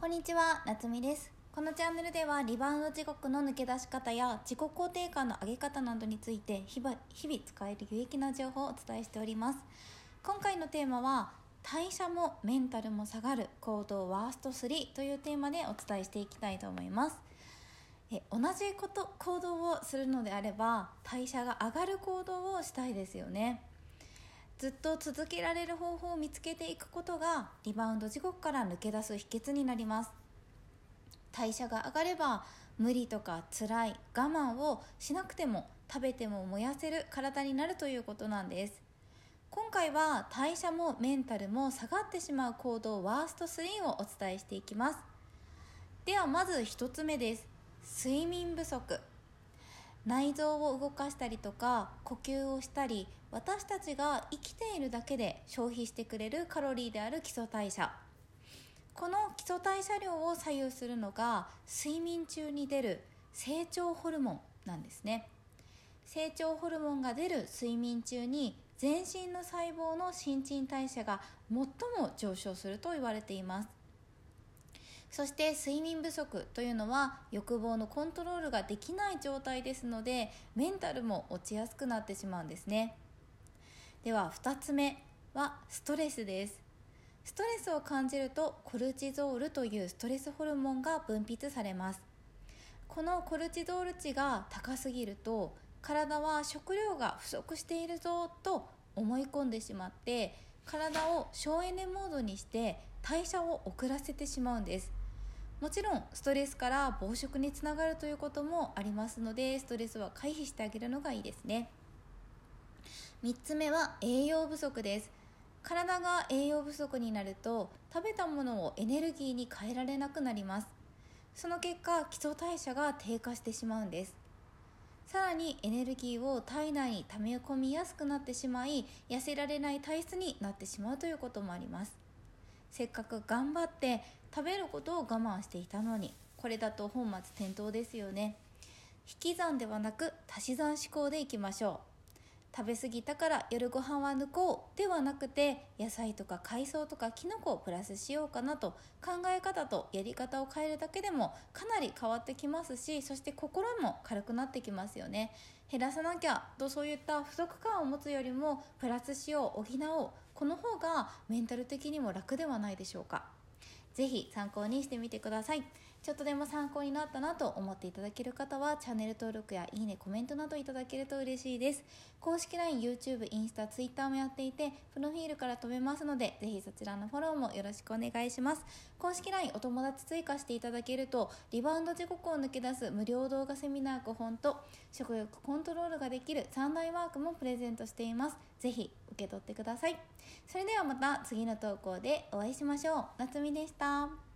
こんにちは、なつみです。このチャンネルではリバウンド地獄の抜け出し方や自己肯定感の上げ方などについて日々日々使える有益な情報をお伝えしております。今回のテーマは代謝もメンタルも下がる行動ワースト3というテーマでお伝えしていきたいと思います。え同じこと行動をするのであれば代謝が上がる行動をしたいですよね。ずっと続けられる方法を見つけていくことがリバウンド地獄から抜け出す秘訣になります。代謝が上がれば無理とか辛い我慢をしなくても食べても燃やせる体になるということなんです。今回は代謝もメンタルも下がってしまう行動ワースト3をお伝えしていきます。ではまず1つ目です。睡眠不足。内臓を動かしたりとか呼吸をしたり私たちが生きているだけで消費してくれるカロリーである基礎代謝。この基礎代謝量を左右するのが睡眠中に出る成長ホルモンなんですね。成長ホルモンが出る睡眠中に全身の細胞の新陳代謝が最も上昇すると言われています。そして睡眠不足というのは欲望のコントロールができない状態ですのでメンタルも落ちやすくなってしまうんですね。では2つ目はストレスです。ストレスを感じるとコルチゾールというストレスホルモンが分泌されます。このコルチゾール値が高すぎると体は食料が不足しているぞと思い込んでしまって体を省エネモードにして代謝を遅らせてしまうんです。もちろんストレスから暴食につながるということもありますのでストレスは回避してあげるのがいいですね。3つ目は栄養不足です。体が栄養不足になると食べたものをエネルギーに変えられなくなります。その結果基礎代謝が低下してしまうんです。さらにエネルギーを体内に溜め込みやすくなってしまい痩せられない体質になってしまうということもあります。せっかく頑張って食べることを我慢していたのにこれだと本末転倒ですよね。引き算ではなく足し算思考でいきましょう。食べ過ぎたから夜ご飯は抜こうではなくて野菜とか海藻とかきのこをプラスしようかなと考え方とやり方を変えるだけでもかなり変わってきますしそして心も軽くなってきますよね減らさなきゃとそういった不足感を持つよりもプラスしよう補おうこの方がメンタル的にも楽ではないでしょうか？ぜひ参考にしてみてください。ちょっとでも参考になったなと思っていただける方はチャンネル登録やいいねコメントなどいただけると嬉しいです。公式 LINE、YouTube、インスタ、Twitter もやっていてプロフィールから飛べますのでぜひそちらのフォローもよろしくお願いします。公式 LINE お友達追加していただけるとリバウンド時刻を抜け出す無料動画セミナー5本と食欲コントロールができる3大ワークもプレゼントしています。ぜひ受け取ってください。それではまた次の投稿でお会いしましょう。夏美でした。 안녕